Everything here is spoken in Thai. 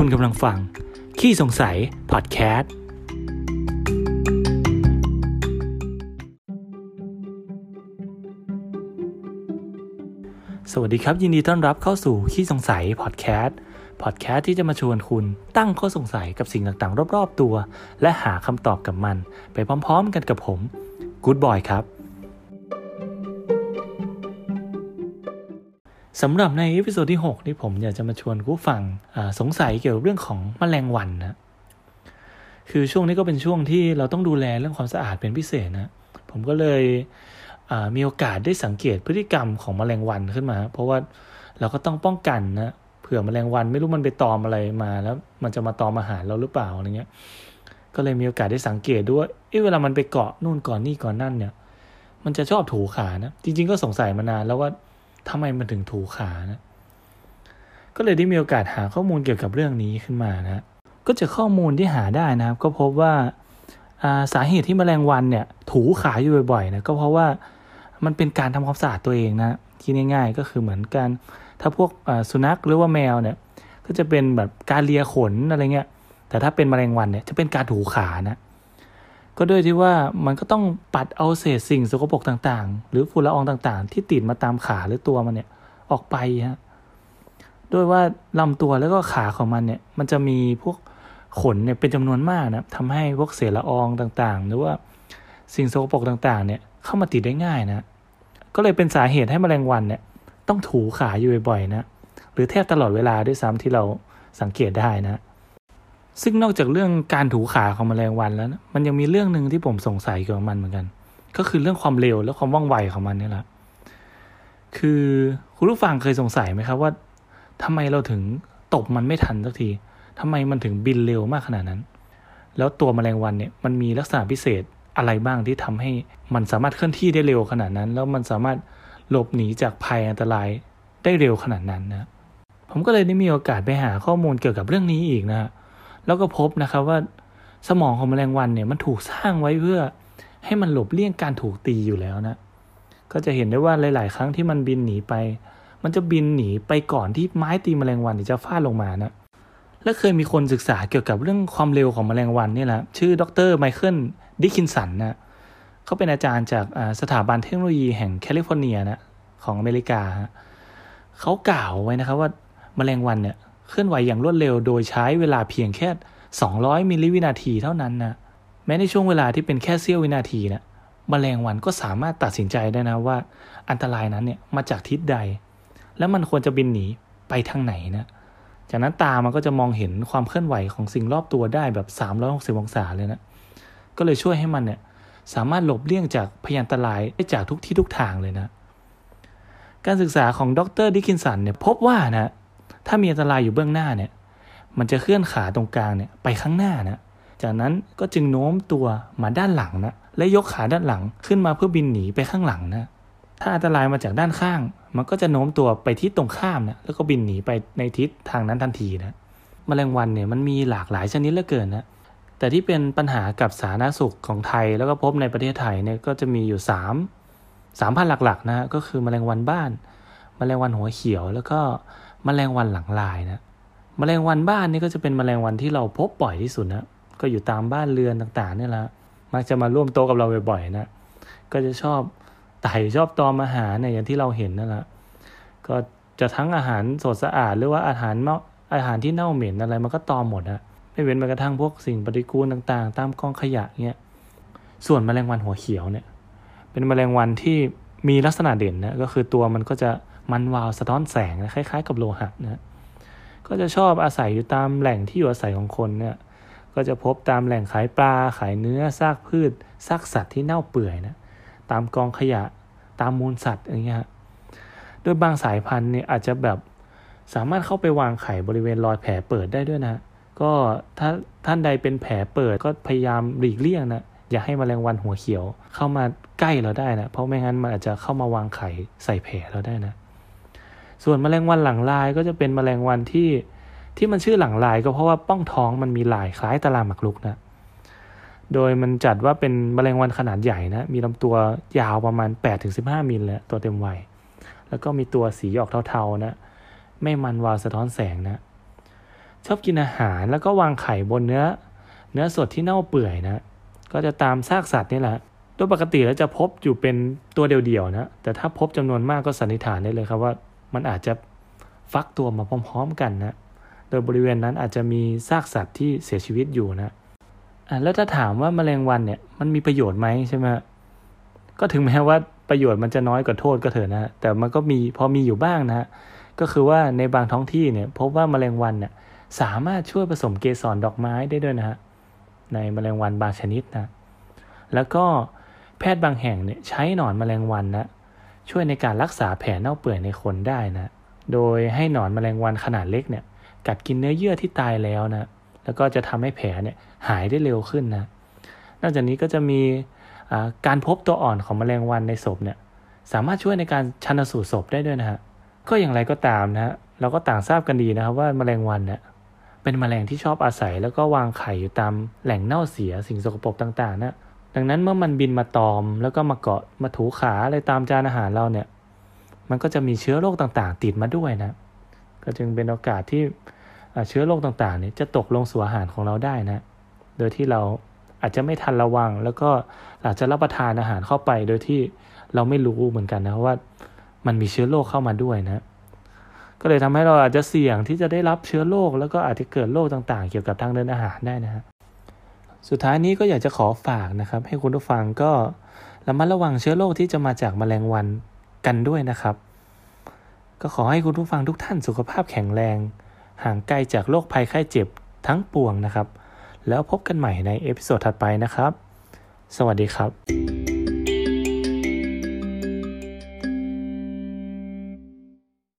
คุณกำลังฟัง ขี้สงสัย พอดแคสต์ สวัสดีครับ ยินดีต้อนรับเข้าสู่ขี้สงสัย พอดแคสต์ พอดแคสต์ที่จะมาชวนคุณตั้งข้อสงสัยกับสิ่งต่างๆ รอบ ๆ ตัว และหาคำตอบกับมัน ไปพร้อม ๆ กันกับผมกู๊ดบอยครับ สำหรับใน episode ที่6นี่ผมอยากจะมาชวนผู้ฟังสงสัยเกี่ยวกับเรื่องของแมลงวันนะคือช่วงนี้ก็เป็นช่วงที่เราต้องดูแลเรื่องความสะอาดเป็นพิเศษนะผมก็เลยมีโอกาสได้สังเกตพฤติกรรมของแมลงวันขึ้นมา เพราะว่าเราก็ต้องป้องกันนะเผื่อแมลงวันไม่รู้มันไปตอมอะไรมาแล้วมันจะมาตอมอาหารเราหรือเปล่าอะไรเงี้ยก็เลยมีโอกาสได้สังเกตด้วยไอ้เวลามันไปเกาะนู่นเกาะนี่เกาะนั่นเนี่ย มันจะชอบถูขานะ จริง ๆ ก็สงสัยมานานแล้วว่า ทำไมมันถึงถูขานะก็เลยได้มีโอกาสหาข้อมูลเกี่ยวกับเรื่องนี้ขึ้นมานะ ก็จะข้อมูลที่หาได้นะครับ ก็พบว่าสาเหตุที่มแมลงวันเนี่ย ถูขาอยู่บ่อยๆนะก็เพราะว่ามันเป็นการทำความสะอาดตัวเองนะที่ง่ายๆก็คือเหมือนกันถ้าพวกสุนัขหรือว่าแมวเนี่ย ก็จะเป็นแบบการเลียขนอะไรเงี้ยแต่ถ้าเป็นมแมลงวันเนี่ยจะเป็นการถูขานะ ก็ด้วยที่ว่ามันก็ต้องปัดเอาเศษสิ่งสกปรกต่างๆ หรือฝุ่นละอองต่างๆ ที่ติดมาตามขาหรือตัวมันเนี่ยออกไปฮะด้วยว่าลำตัวแล้วก็ขาของมันเนี่ย มันจะมีพวกขนเนี่ยเป็นจำนวนมากนะทำให้พวกเศษละอองต่างๆ หรือว่าสิ่งสกปรกต่างๆ เนี่ยเข้ามาติดได้ง่ายนะ ก็เลยเป็นสาเหตุให้มแมลงวันเนี่ย ต้องถูขาอยู่บ่อยๆนะ หรือแทบตลอดเวลาด้วยซ้ำที่เราสังเกตได้นะ ซึ่งนอกจากเรื่องการถูขาของแมลงวันแล้วนะมันยังมีเรื่องหนึ่งที่ผมสงสัยเกี่ยวกับมันเหมือนกัน ก็คือเรื่องความเร็วและความว่องไวของมันนี่แหละคือคุณผู้ฟังเคยสงสัยไหมครับว่าทำไมเราถึงตบมันไม่ทันสักทีทำไมมันถึงบินเร็วมากขนาดนั้น แล้วตัวแมลงวันเนี่ยมันมีลักษณะพิเศษอะไรบ้างที่ทำให้มันสามารถเคลื่อนที่ได้เร็วขนาดนั้น แล้วมันสามารถหลบหนีจากภัยอันตรายได้เร็วขนาดนั้นนะผมก็เลยได้มีโอกาสไปหาข้อมูลเกี่ยวกับเรื่องนี้อีกนะ แล้วก็พบนะครับว่าสมองของแมลงวันเนี่ยมันถูกสร้างไว้เพื่อให้มันหลบเลี่ยงการถูกตีอยู่แล้วนะ ก็จะเห็นได้ว่าหลาย ๆ ครั้งที่มันบินหนีไป มันจะบินหนีไปก่อนที่ไม้ตีแมลงวันจะฟาดลงมานะ และเคยมีคนศึกษาเกี่ยวกับเรื่องความเร็วของแมลงวันนี่แหละชื่อดรไมเคิลดิคินสันนะเขาเป็นอาจารย์จากสถาบันเทคโนโลยีแห่งแคลิฟอร์เนียนะของอเมริกา เขากล่าวไว้นะครับว่าแมลงวันเนี่ย เคลื่อนไหวอย่างรวดเร็ว โดยใช้เวลาเพียงแค่ 200 มิลลิวินาทีเท่านั้นนะแม้ในช่วงเวลาที่เป็นแค่เสี้ยววินาทีนะแมลงวันก็สามารถตัดสินใจได้นะว่า อันตรายนั้นเนี่ยมาจากทิศใด แล้วมันควรจะบินหนีไปทางไหนนะจากนั้นตามันก็จะมองเห็นความเคลื่อนไหวของสิ่งรอบตัวได้แบบ 360 องศาเลยนะก็เลยช่วยให้มันเนี่ยสามารถหลบเลี่ยงจากพยานตรายได้จากทุกที่ทุกทางเลยนะ การศึกษาของดรดิคินสันเนี่ยพบว่านะ ถ้ามีอันตรายอยู่เบื้องหน้าเนี่ย มันจะเคลื่อนขาตรงกลางเนี่ยไปข้างหน้านะ จากนั้นก็จึงโน้มตัวมาด้านหลังนะ และยกขาด้านหลังขึ้นมาเพื่อบินหนีไปข้างหลังนะ ถ้าอันตรายมาจากด้านข้าง มันก็จะโน้มตัวไปทิศตรงข้ามนะ แล้วก็บินหนีไปในทิศทางนั้นทันทีนะมแมลงวันเนี่ยมันมีหลากหลายชนิดเหลือเกินนะ แต่ที่เป็นปัญหากับสาธารณสุขของไทย แล้วก็พบในประเทศไทยเนี่ยก็จะมีอยู่ 3 3พันหลักๆนะก็คือมแมลงวันบ้านมแมลงวันหัวเขียวแล้วก็ มแมลงวันหลังลายนะมแมลงวันบ้านนี่ก็จะเป็นมแมลงวันที่เราพบบ่อยที่สุดนะก็อยู่ตามบ้านเรือนต่างๆเนี่แหละมักจะมาร่วมโต๊ะกับเราบ่อยๆนะก็จะชอบไต่ชอบตอมอาหารเนี่ยอย่างที่เราเห็นนั่นแหละก็จะทั้งอาหารสดสะอาด หรือว่าอาหารเมาอาหารที่เน่าเหม็นอะไรมันก็ตอมหมดนะไม่เว้นแม้กระทั่งพวกสิ่งปฏิกูลต่างๆ ตามกองขยะเนี่ยส่วนมแมลงวันหัวเขียวเนี่ย เป็นมแมลงวันที่มีลักษณะเด่นนะก็คือตัวมันก็จะ มันวาวสะท้อนแสงนะคล้ายๆ กับโลหะนะก็จะชอบอาศัยอยู่ตามแหล่งที่อยู่อาศัยของคนเนี่ยก็จะพบตามแหล่งขายปลาขายเนื้อซากพืชซากสัตว์ที่เน่าเปื่อยนะตามกองขยะตามมูลสัตว์อย่างเงี้ยโดยบางสายพันธุ์เนี่ยอาจจะแบบสามารถเข้าไปวางไข่บริเวณรอยแผลเปิดได้ด้วยนะ ก็ถ้าท่านใดเป็นแผลเปิดก็พยายามหลีกเลี่ยงนะอย่าให้มแมลงวันหัวเขียว เข้ามาใกล้เราได้นะเพราะไม่งั้นมันอาจจะเข้ามาวางไข่ใส่แผลเราได้นะ ส่วนแมลงวันหลังลายก็จะเป็นแมลงวันที่ที่มันชื่อหลังลายก็เพราะว่าป้องท้องมันมีลายคล้ายตารางหมักลุกนะ โดยมันจัดว่าเป็นแมลงวันขนาดใหญ่นะ มีลำตัวยาวประมาณ 8-15 มิลเลยตัวเต็มวัย แล้วก็มีตัวสีออกเทาๆนะ ไม่มันวาวสะท้อนแสงนะ ชอบกินอาหารแล้วก็วางไข่บนเนื้อ เนื้อสดที่เน่าเปื่อยนะ ก็จะตามซากสัตว์นี่แหละ โดยปกติแล้วจะพบอยู่เป็นตัวเดียวๆนะ แต่ถ้าพบจำนวนมากก็สันนิษฐานได้เลยครับว่า มันอาจจะฟักตัวมาพร้อมๆกันนะ โดยบริเวณนั้นอาจจะมีซากสัตว์ที่เสียชีวิตอยู่นะอะแล้วถ้าถามว่าแมลงวันเนี่ยมันมีประโยชน์ไหมใช่ไหมก็ถึงแม้ว่าประโยชน์มันจะน้อยกว่าโทษก็เถอะนะแต่มันก็มีพอมีอยู่บ้างนะ ก็คือว่าในบางท้องที่เนี่ยพบว่าแมลงวันเนี่ยสามารถช่วยผสมเกสรดอกไม้ได้ด้วยนะฮะในแมลงวันบางชนิดนะ แล้วก็แพทย์บางแห่งเนี่ยใช้หนอนแมลงวันนะ ช่วยในการรักษาแผลเน่าเปื่อยในคนได้นะ โดยให้หนอนแมลงวันขนาดเล็กเนี่ยกัดกินเนื้อเยื่อที่ตายแล้วนะ แล้วก็จะทำให้แผลเนี่ยหายได้เร็วขึ้นนะ นอกจากนี้ก็จะมีการพบตัวอ่อนของแมลงวันในศพเนี่ยสามารถช่วยในการชันสูตรศพได้ด้วยนะฮะ ก็อย่างไรก็ตามนะฮะเราก็ต่างทราบกันดีนะครับว่าแมลงวันเนี่ยเป็นแมลงที่ชอบอาศัยแล้วก็วางไข่อยู่ตามแหล่งเน่าเสียสิ่งสกปรกต่างๆนะ ดังนั้นเมื่อมันบินมาตอม แล้วก็มาเกาะมาถูขาอะไรตามจานอาหารเราเนี่ย มันก็จะมีเชื้อโรคต่างๆ ติดมาด้วยนะ ก็จึงเป็นโอกาสที่เชื้อโรคต่างๆเนี่ยจะตกลงสู่อาหารของเราได้นะ โดยที่เราอาจจะไม่ทันระวัง แล้วก็อาจจะรับประทานอาหารเข้าไป โดยที่เราไม่รู้เหมือนกันนะว่ามันมีเชื้อโรคเข้ามาด้วยนะ ก็เลยทำให้เราอาจจะเสี่ยงที่จะได้รับเชื้อโรคแล้วก็อาจจะเกิดโรคต่างๆ เกี่ยวกับทางเดินอาหารได้นะฮะ สุดท้ายนี้ก็อยากจะขอฝากนะครับ ให้คุณผู้ฟังก็ระมัดระวังเชื้อโรคที่จะมาจากแมลงวันกันด้วยนะครับ ก็ขอให้คุณผู้ฟังทุกท่านสุขภาพแข็งแรง ห่างไกลจากโรคภัยไข้เจ็บทั้งปวงนะครับ แล้วพบกันใหม่ใน episode ถัดไปนะครับ สวัสดีครับ